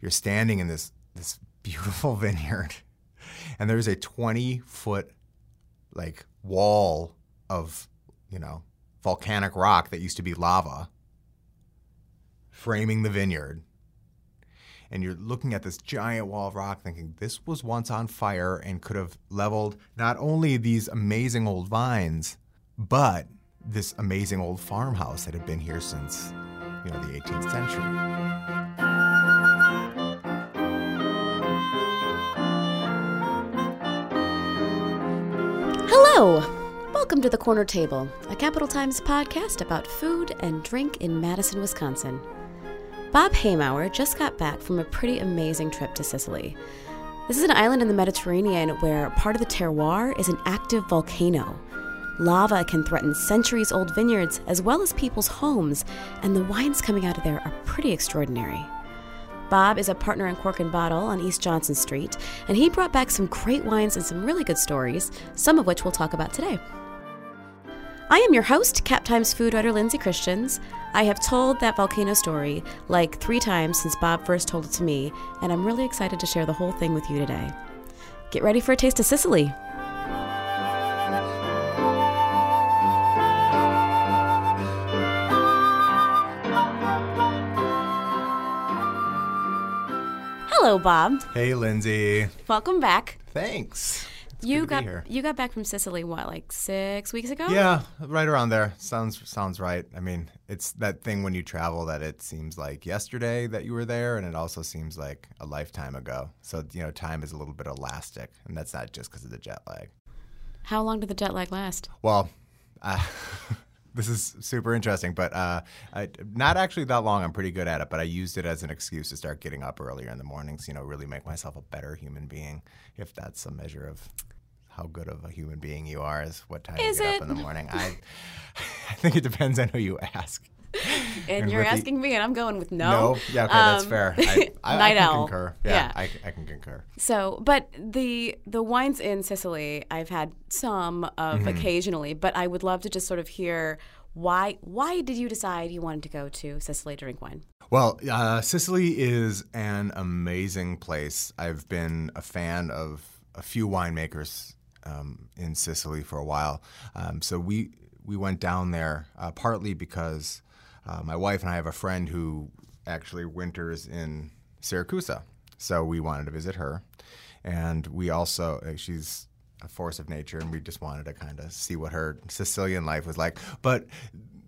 you're standing in this this beautiful vineyard, and there's a 20 foot like wall of you know volcanic rock that used to be lava framing the vineyard. And you're looking at this giant wall of rock thinking this was once on fire and could have leveled not only these amazing old vines but this amazing old farmhouse that had been here since you know the 18th century Welcome to The Corner Table, a Capital Times podcast about food and drink in Madison, Wisconsin. Bob Hemauer just got back from a pretty amazing trip to Sicily. This is an island in the Mediterranean where part of the terroir is an active volcano. Lava can threaten centuries old vineyards as well as people's homes, and the wines coming out of there are pretty extraordinary. Bob is a partner in Cork and Bottle on East Johnson Street, and he brought back some great wines and some really good stories, some of which we'll talk about today. I am your host, Cap Times food writer Lindsay Christians. I have told that volcano story like three times since Bob first told it to me, and I'm really excited to share the whole thing with you today. Get ready for a taste of Sicily. Hello, Bob. hey lindsay Welcome back. thanks It's you good to be got you got back from Sicily what, like six weeks ago? yeah right around there sounds sounds right i mean it's that thing when you travel that it seems like yesterday that you were there and it also seems like a lifetime ago so you know time is a little bit elastic and that's not just because of the jet lag How long did the jet lag last? Well, uh, this is super interesting, but uh, I, not actually that long. I'm pretty good at it, but I used it as an excuse to start getting up earlier in the mornings. You know, really make myself a better human being. If that's a measure of how good of a human being you are, is what time Is you get it? up in the morning. I, I think it depends on who you ask. And, And you're with the- asking me, and I'm going with no. No, yeah, okay, that's Um, fair. I, I, night I can owl. concur. Yeah, Yeah. I, I can concur. So, but the the wines in Sicily, I've had some of Mm-hmm. occasionally, but I would love to just sort of hear why why did you decide you wanted to go to Sicily to drink wine? Well, uh, Sicily is an amazing place. I've been a fan of a few winemakers um, in Sicily for a while. Um, so we we went down there uh, partly because uh, my wife and I have a friend who actually winters in Syracuse. So we wanted to visit her, and we also uh, she's a force of nature, and we just wanted to kind of see what her Sicilian life was like. But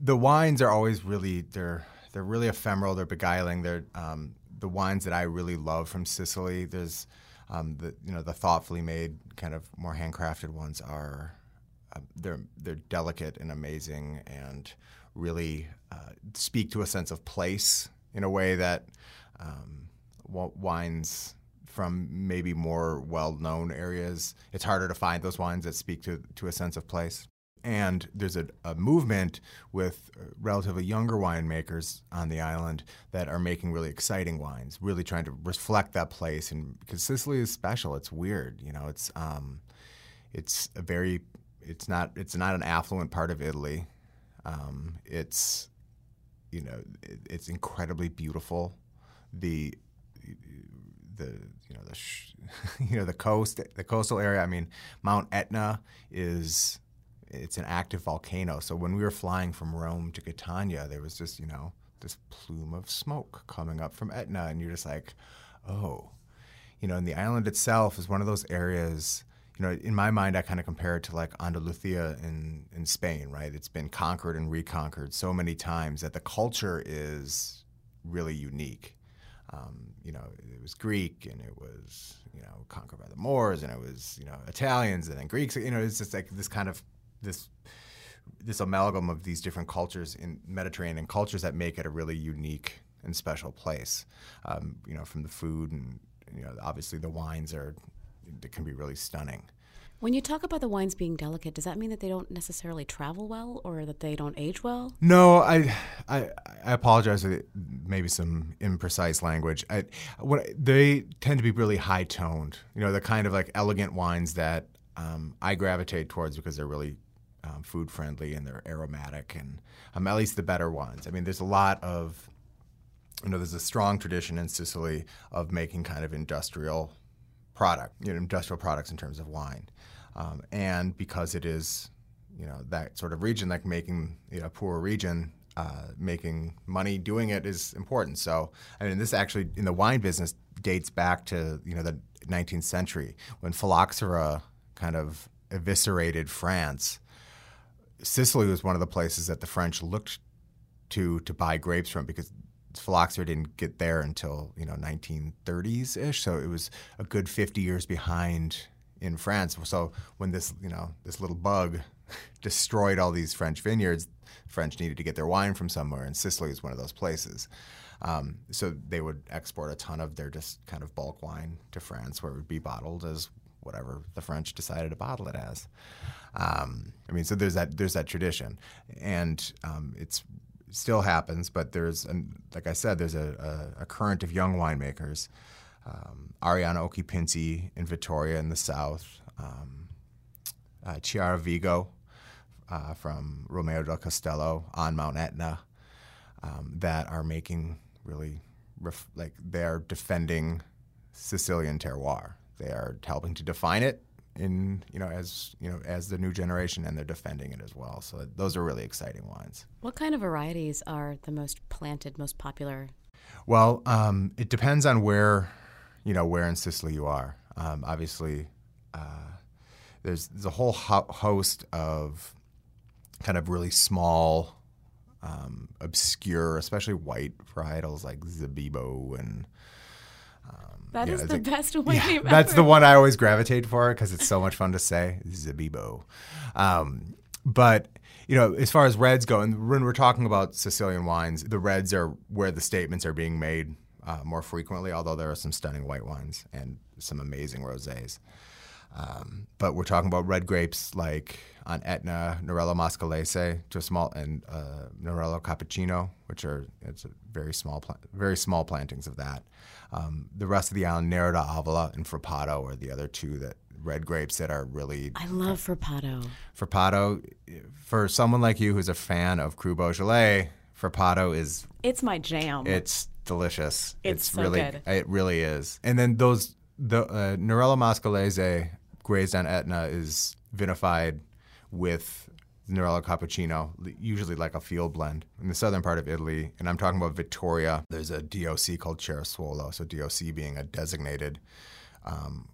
the wines are always really they're they're really ephemeral. They're beguiling. They're um, the wines that I really love from Sicily. There's um, the you know the thoughtfully made kind of more handcrafted ones are uh, they're they're delicate and amazing and really uh, speak to a sense of place in a way that um, wines from maybe more well-known areas it's harder to find those wines that speak to to a sense of place and there's a, a movement with relatively younger winemakers on the island that are making really exciting wines, really trying to reflect that place. And because Sicily is special, it's weird, you know. It's um, it's a very, it's not, it's not an affluent part of Italy. Um, it's, you know, it, it's incredibly beautiful. The the you know the sh- you know the coast the coastal area. I mean, Mount Etna is it's an active volcano. So when we were flying from Rome to Catania, there was just you know this plume of smoke coming up from Etna, and you're just like, oh, you know. And the island itself is one of those areas. You know, in my mind, I kind of compare it to like Andalusia in in Spain, right? It's been conquered and reconquered so many times that the culture is really unique. Um, you know, it was Greek and it was, you know, conquered by the Moors and it was, you know, Italians and then Greeks. You know, it's just like this kind of this this amalgam of these different cultures in Mediterranean cultures that make it a really unique and special place. Um, you know, from the food and you know, obviously the wines are it can be really stunning. When you talk about the wines being delicate, does that mean that they don't necessarily travel well or that they don't age well? No, I, I, I apologize for maybe some imprecise language. I, what they tend to be really high toned. You know, the kind of like elegant wines that um, I gravitate towards because they're really um, food friendly and they're aromatic and um, at least the better ones. I mean, there's a lot of you know, there's a strong tradition in Sicily of making kind of industrial product, you know, industrial products in terms of wine. Um, and because it is, you know, that sort of region, like making you know, a poor region, uh, making money doing it is important. So, I mean, this actually in the wine business dates back to you know the 19th century when phylloxera kind of eviscerated France. Sicily was one of the places that the French looked to to buy grapes from because phylloxera didn't get there until you know 1930s ish. So it was a good 50 years behind in France. So when this you know this little bug destroyed all these French vineyards, French needed to get their wine from somewhere, and Sicily is one of those places. Um, so they would export a ton of their just kind of bulk wine to France, where it would be bottled as whatever the French decided to bottle it as. Um, I mean, so there's that there's that tradition, and um, it's still happens, but there's, an, like I said, there's a, a, a current of young winemakers. Um, Arianna Occhipinti in Vittoria in the south, um, uh, Chiara Vigo uh, from Romeo del Castello on Mount Etna um, that are making really, ref- like, they're defending Sicilian terroir. They are helping to define it in you know as you know as the new generation and they're defending it as well. So those are really exciting wines what kind of varieties are the most planted most popular? Well um, it depends on where you know where in sicily you are. Um, obviously uh, there's, there's a whole ho- host of kind of really small um, obscure especially white varietals like Zibibbo and that is the best one yeah, That's the one I always gravitate for because it's so much fun to say. Zibibbo. Um, but you know, as far as reds go, and when we're talking about Sicilian wines, the reds are where the statements are being made uh, more frequently. Although there are some stunning white wines and some amazing rosés. Um, but we're talking about red grapes like on Etna, Nerello Mascalese to a small and uh, Nerello Cappuccino, which are it's very small, pla- very small plantings of that. Um, the rest of the island, Nero d'Avola and Frappato are the other two that red grapes that are really. I love Frappato. Frappato, for someone like you who's a fan of Cru Beaujolais, Frappato is. It's my jam. It's delicious. It's, it's so really, good. It really is. And then those the uh, Nerello Mascalese grazed on Etna is vinified with Nerello Cappuccino, usually like a field blend. In the southern part of Italy, and I'm talking about Vittoria, there's a DOC called Cerasuolo, so DOC being a designated, um,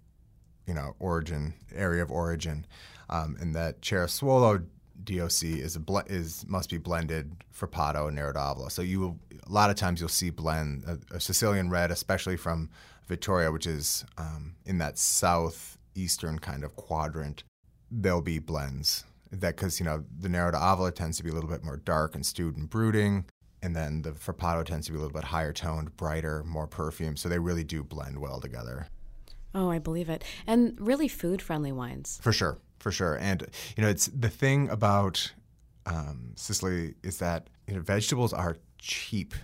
you know, origin, area of origin. Um, and that Cerasuolo DOC is a ble- is must be blended Frappato and Nero d'Avola. So you will, a lot of times you'll see blend a, a Sicilian red, especially from Vittoria, which is um, in that southeastern kind of quadrant. There'll be blends that because you know the Nero d'Avola tends to be a little bit more dark and stewed and brooding, and then the Frappato tends to be a little bit higher toned, brighter, more perfume. So they really do blend well together. Oh, I believe it, and really food friendly wines. For sure, for sure, and you know it's the thing about um, Sicily is that you know vegetables are cheap,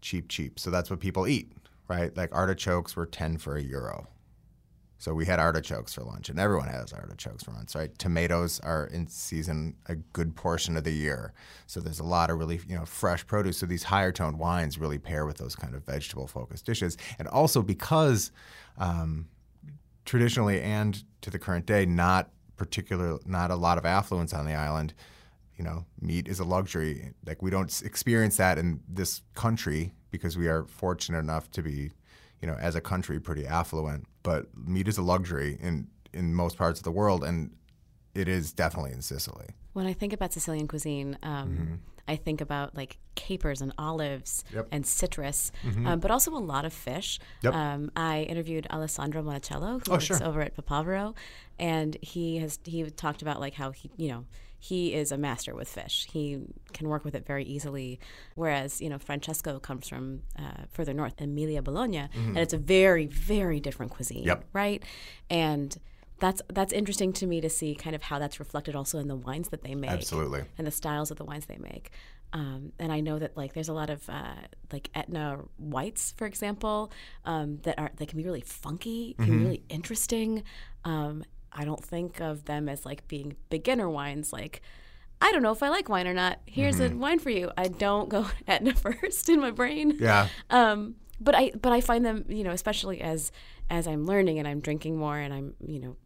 cheap, cheap. So that's what people eat, right? Like artichokes were ten for a euro so we had artichokes for lunch, and everyone has artichokes for lunch, right? Tomatoes are in season a good portion of the year, so there's a lot of really you know fresh produce. So these higher toned wines really pair with those kind of vegetable focused dishes, and also because um, traditionally and to the current day, not particular, not a lot of affluence on the island. You know, meat is a luxury. Like we don't experience that in this country because we are fortunate enough to be you know, as a country, pretty affluent. But meat is a luxury in in most parts of the world, and it is definitely in Sicily. When I think about Sicilian cuisine, um, mm-hmm. I think about like capers and olives yep. and citrus, mm-hmm. um, but also a lot of fish. Yep. Um, I interviewed Alessandro Monticello, who oh, works sure. over at Papavero, and he has he talked about like how he you know he is a master with fish. He can work with it very easily. Whereas, you know, Francesco comes from uh, further north, Emilia Bologna, mm-hmm. and it's a very, very different cuisine, yep. right? And that's that's interesting to me to see kind of how that's reflected also in the wines that they make, absolutely, and the styles of the wines they make. Um, and I know that like there's a lot of uh, like Etna whites, for example, um, that are that can be really funky, can mm-hmm. be really interesting. Um, I don't think of them as like being beginner wines like I don't know if I like wine or not. Here's a wine for you. I don't go Etna first in my brain. Yeah. Um, but I but I find them, you know, especially as as I'm learning and I'm drinking more and I'm, you know,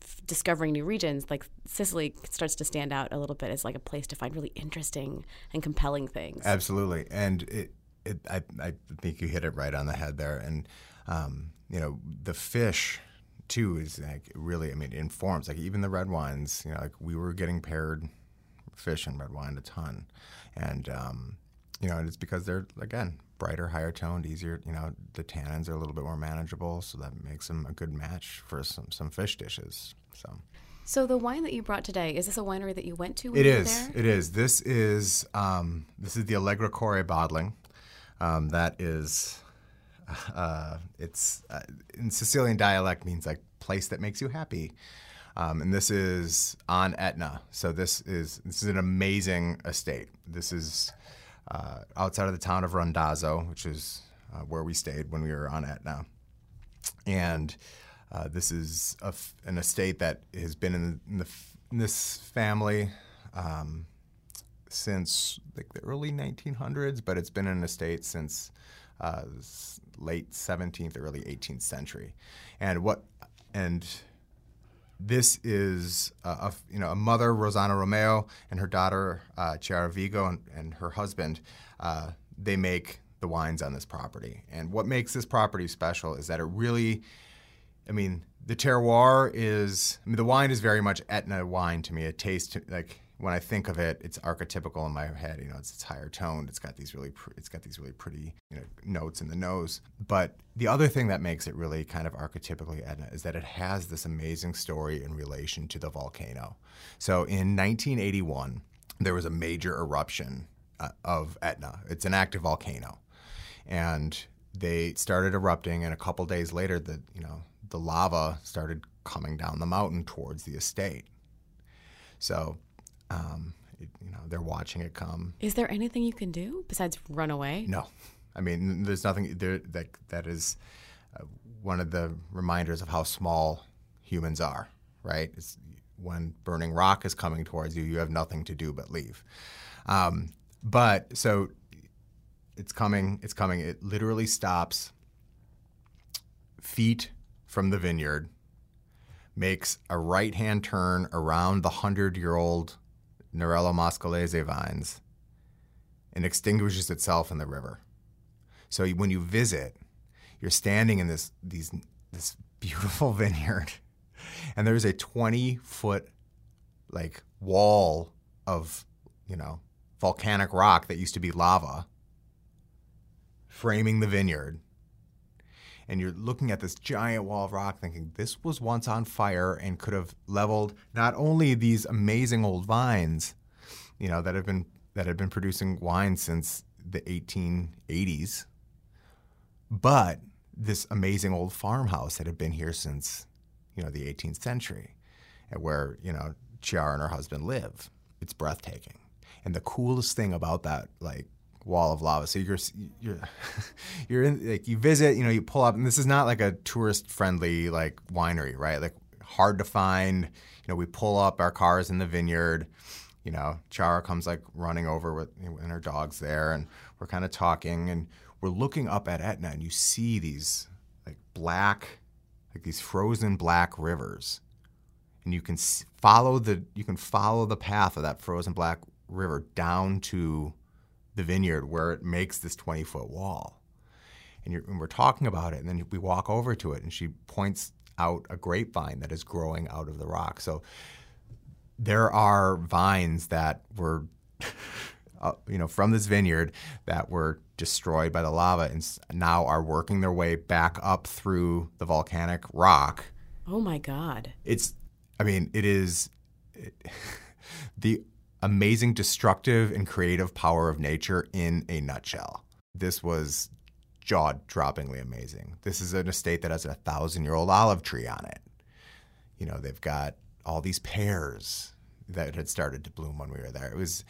f- discovering new regions, like Sicily starts to stand out a little bit as like a place to find really interesting and compelling things. Absolutely, and it, it I, I think you hit it right on the head there. And um, you know, the fish too is like really. I mean, it informs like even the red wines. You know, like we were getting paired fish and red wine a ton, and um, you know, it's because they're again brighter, higher toned, easier. You know, the tannins are a little bit more manageable, so that makes them a good match for some some fish dishes. So. So the wine that you brought today is this a winery that you went to? It is. there? It is. This is um, this is the Allegracore bottling. Um, that is, uh, it's uh, in Sicilian dialect means like place that makes you happy. Um, and this is on Etna. So this is this is an amazing estate. This is uh, outside of the town of Randazzo, which is uh, where we stayed when we were on Etna and uh, this is a an estate that has been in, the, in, the, in this family um, since like the early 1900s, but it's been an estate since uh, late 17th, early 18th century. And what and this is a you know a mother Rosanna Romeo and her daughter uh, Chiara Vigo and, and her husband. Uh, they make the wines on this property, and what makes this property special is that it really, I mean, the terroir is. I mean, the wine is very much Etna wine to me. It tastes like when I think of it, it's archetypical in my head. You know, it's, it's higher toned. It's got these really, pr- it's got these really pretty, you know, notes in the nose. But the other thing that makes it really kind of archetypically Etna is that it has this amazing story in relation to the volcano. So in 1981, there was a major eruption uh, of Etna. It's an active volcano, and they started erupting, and a couple days later, the you know the lava started coming down the mountain towards the estate. So, um, it, you know, they're watching it come. Is there anything you can do besides run away? No, I mean, there's nothing there that that is uh, one of the reminders of how small humans are. Right? It's, when burning rock is coming towards you, you have nothing to do but leave. Um, but so it's coming. It's coming. It literally stops feet from the vineyard, makes a right hand turn around the hundred year old Nerello Mascalese vines, and extinguishes itself in the river. So when you visit, you're standing in this these this beautiful vineyard, and there's a 20 foot like wall of you know volcanic rock that used to be lava framing the vineyard and you're looking at this giant wall of rock thinking this was once on fire and could have leveled not only these amazing old vines you know that have been that have been producing wine since the 1880s but this amazing old farmhouse that had been here since you know the 18th century and where you know Chiara and her husband live. It's breathtaking. And the coolest thing about that like wall of lava. So you're you're you're in like you visit, you know, you pull up, and this is not like a tourist friendly like winery, right? Like hard to find. You know, we pull up our cars in the vineyard. You know, Chiara comes like running over with and her dog's there, and we're kind of talking, and we're looking up at Etna, and you see these like black, like these frozen black rivers, and you can follow the you can follow the path of that frozen black river down to the vineyard where it makes this 20 foot wall. And, and, we're talking about it, and then we walk over to it, and she points out a grapevine that is growing out of the rock. So there are vines that were, uh, you know, from this vineyard that were destroyed by the lava and now are working their way back up through the volcanic rock. Oh my God. It's, I mean, it is it, the amazing destructive and creative power of nature in a nutshell. This was jaw droppingly amazing. This is an estate that has a thousand year old olive tree on it. You know, they've got all these pears that had started to bloom when we were there. It was,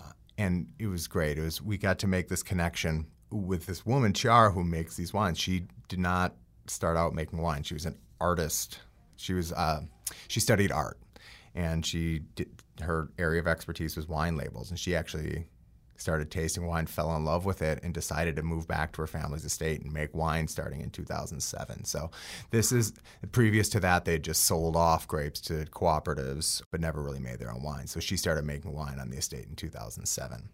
uh, and it was great. It was, we got to make this connection with this woman, Chiara, who makes these wines. She did not start out making wine, she was an artist. She was, uh, she studied art and she did, her area of expertise was wine labels, and she actually started tasting wine, fell in love with it, and decided to move back to her family's estate and make wine starting in 2007. So, this is previous to that, they just sold off grapes to cooperatives, but never really made their own wine. So, she started making wine on the estate in 2007.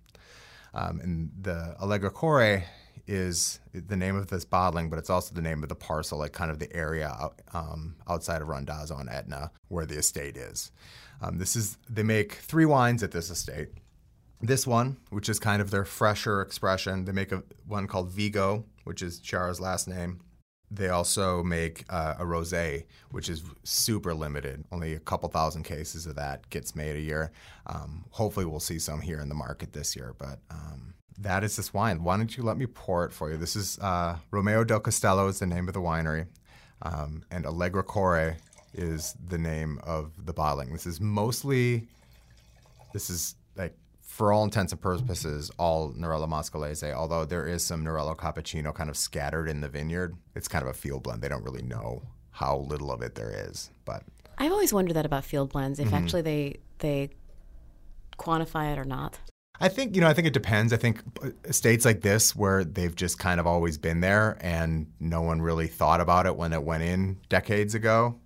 Um, and the Allegracore is the name of this bottling, but it's also the name of the parcel, like kind of the area um, outside of Randazzo and Etna where the estate is. Um, this is they make three wines at this estate. This one, which is kind of their fresher expression, they make a one called Vigo, which is Chiara's last name. They also make uh, a rosé, which is super limited. Only a couple thousand cases of that gets made a year. Um, hopefully, we'll see some here in the market this year. But um, that is this wine. Why don't you let me pour it for you? This is uh, Romeo del Castello is the name of the winery, um, and Allegracore is the name of the bottling. This is mostly, this is like for all intents and purposes, all Nerello Mascalese, although there is some Nerello Cappuccino kind of scattered in the vineyard. It's kind of a field blend. They don't really know how little of it there is, but I've always wondered that about field blends, if actually they they quantify it or not. I think you know. I think it depends. I think states like this, where they've just kind of always been there, and no one really thought about it when it went in decades ago.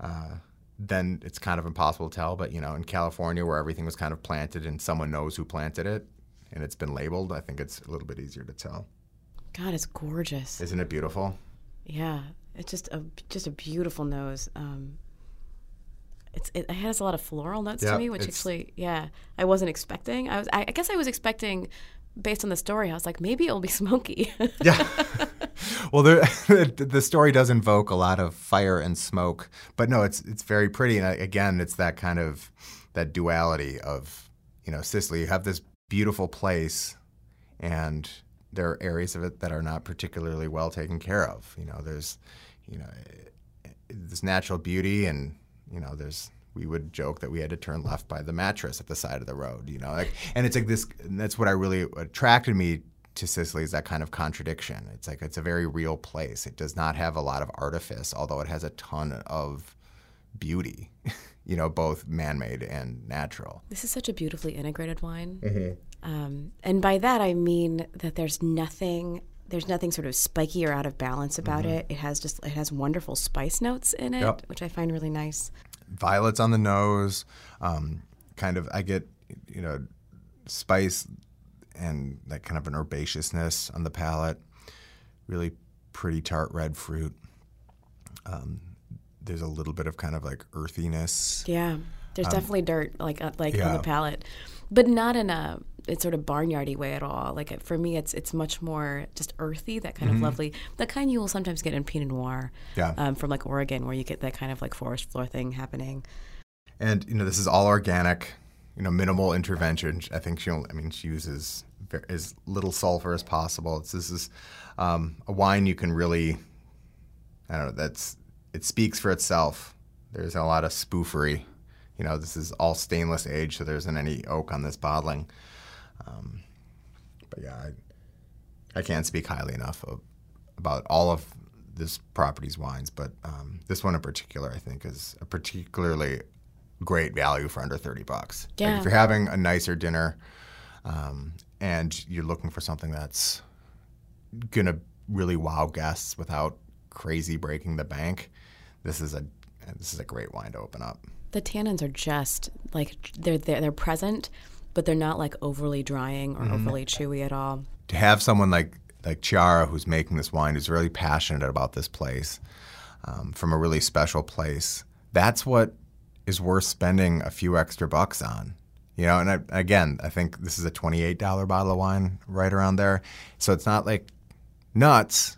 Uh, then it's kind of impossible to tell. But you know, in California, where everything was kind of planted and someone knows who planted it, and it's been labeled, I think it's a little bit easier to tell. God, it's gorgeous. Isn't it beautiful? Yeah, it's just a just a beautiful nose. Um, it's it has a lot of floral notes Yeah, to me, which actually, yeah, I wasn't expecting. I was, I, I guess, I was expecting, based on the story, I was like, maybe it'll be smoky. Yeah. well, the the story does invoke a lot of fire and smoke, but no, it's it's very pretty. And again, it's that kind of that duality of you know Sicily. You have this beautiful place, and there are areas of it that are not particularly well taken care of. You know, there's you know eh, this natural beauty, and you know there's. We would joke that we had to turn left by the mattress at the side of the road, you know, like, and it's like this. That's what I really attracted me to Sicily is that kind of contradiction. It's like it's a very real place. It does not have a lot of artifice, although it has a ton of beauty, you know, both man-made and natural. This is such a beautifully integrated wine. Um, and by that, I mean that there's nothing. There's nothing sort of spiky or out of balance about it. It has just it has wonderful spice notes in it, Yep. which I find really nice. Violets on the nose, um, kind of. I get, you know, spice and that kind of an herbaceousness on the palate. Really pretty tart red fruit. Um, there's a little bit of kind of like earthiness. Yeah, there's definitely dirt like uh, like on the palate, but not in a it's sort of barnyardy way at all. Like it- for me, it's it's much more just earthy, that kind of lovely, the kind you will sometimes get in Pinot Noir, Yeah. um, from like Oregon, where you get that kind of like forest floor thing happening. And you know, this is all organic. You know, minimal intervention. I think she. Only, I mean, she uses as little sulfur as possible. It's, this is um, a wine you can really. I don't know. That's it speaks for itself. There's a lot of spoofery. You know, this is all stainless age, so there isn't any oak on this bottling. Um, but yeah, I, I can't speak highly enough of, about all of this property's wines, but um, this one in particular, I think, is a particularly great value for under 30 bucks. Like, Yeah. if you're having a nicer dinner um, and you're looking for something that's going to really wow guests without crazy breaking the bank, this is a this is a great wine to open up. The tannins are just like they're they're, they're present, but they're not like overly drying or overly chewy at all. to have someone like like Chiara who's making this wine who's really passionate about this place um, from a really special place that's what is worth spending a few extra bucks on you know? And I, again i think this is a $28 bottle of wine right around there. So it's not like nuts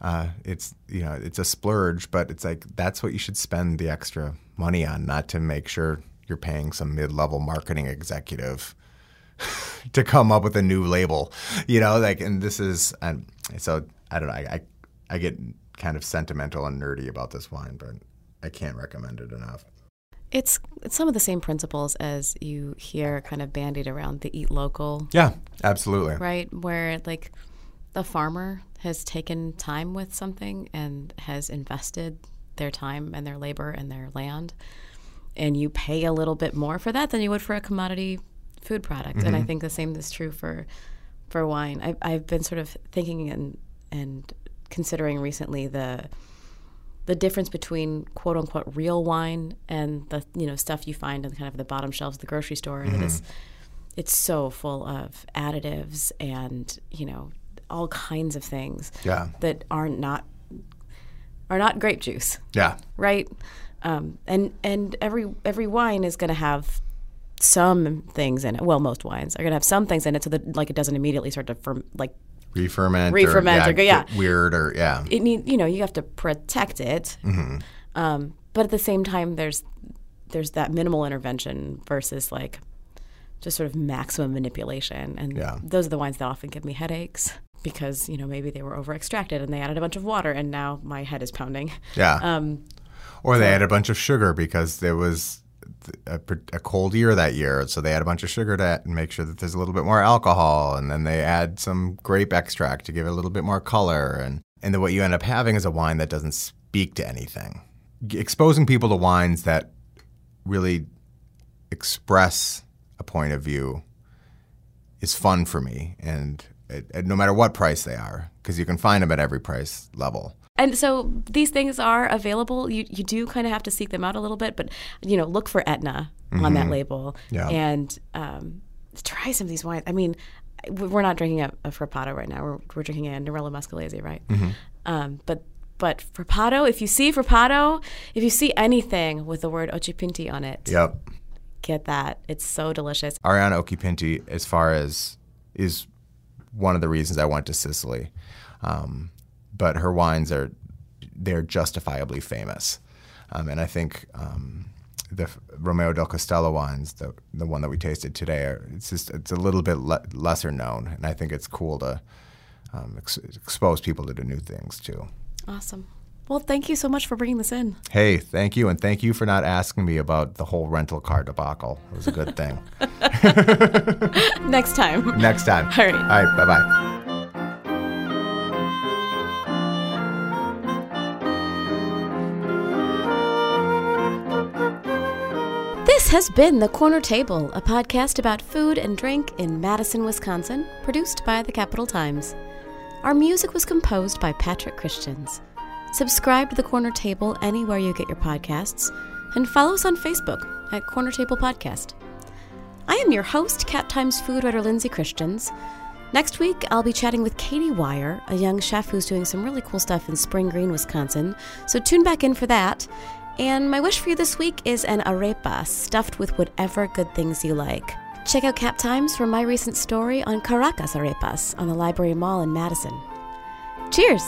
uh, it's you know it's a splurge but it's like that's what you should spend the extra money on not to make sure you're paying some mid-level marketing executive to come up with a new label, you know, like, and this is, and so I don't know, I, I, I get kind of sentimental and nerdy about this wine, but I can't recommend it enough. It's it's some of the same principles as you hear kind of bandied around the eat local Yeah, absolutely. right? Where like the farmer has taken time with something and has invested their time and their labor and their land. and you pay a little bit more for that than you would for a commodity food product. And I mm-hmm. think the same is true for for wine. I, I've been sort of thinking and and considering recently the the difference between quote unquote real wine and the you know stuff you find in kind of the bottom shelves of the grocery store that is mm-hmm. it's so full of additives and you know all kinds of things Yeah. that aren't not are not grape juice Yeah. right um, and and every every wine is going to have some things in it well most wines are going to have some things in it so that like it doesn't immediately start to firm like Re-ferment. Re-ferment or, or go- yeah. get Weird or yeah. it need you know you have to protect it um, but at the same time there's there's that minimal intervention versus like just sort of maximum manipulation and Yeah. those are the wines that often give me headaches because you know maybe they were over extracted and they added a bunch of water and now my head is pounding. Yeah. um, Or they added a bunch of sugar because there was a, a cold year that year, so they add a bunch of sugar to and make sure that there's a little bit more alcohol, and then they add some grape extract to give it a little bit more color, and and then what you end up having is a wine that doesn't speak to anything. G- Exposing people to wines that really express a point of view is fun for me, and it, and no matter what price they are, because you can find them at every price level. And so these things are available. You you do kind of have to seek them out a little bit, but you know, look for Etna on that label, Yeah. and um, try some of these wines. I mean, we're not drinking a, a Frappato right now. We're, we're drinking a Nerello Mascalese, right? Um, but but Frappato, if you see Frappato, if you see anything with the word Occhipinti on it, Yep. get that. It's so delicious. Arianna Occhipinti, as far as is one of the reasons I went to Sicily, um, but her wines are they're justifiably famous, um, and I think um, the Romeo del Castello wines, the the one that we tasted today, are, it's just it's a little bit le- lesser known, and I think it's cool to um, ex- expose people to the new things too. Awesome. Well, thank you so much for bringing this in. Hey, thank you, and thank you for not asking me about the whole rental car debacle. It was a good thing. Next time. Next time. All right. All right. Bye bye. This has been The Corner Table, a podcast about food and drink in Madison, Wisconsin, produced by the Capital Times. Our music was composed by Patrick Christians. Subscribe to The Corner Table anywhere you get your podcasts, and follow us on Facebook at Corner Table Podcast. I am your host, Cap Times food writer Lindsay Christians. Next week, I'll be chatting with Katie Wire, a young chef who's doing some really cool stuff in Spring Green, Wisconsin. So tune back in for that. And my wish for you this week is an arepa stuffed with whatever good things you like. Check out Cap Times for my recent story on Caracas arepas on the Library Mall in Madison. Cheers!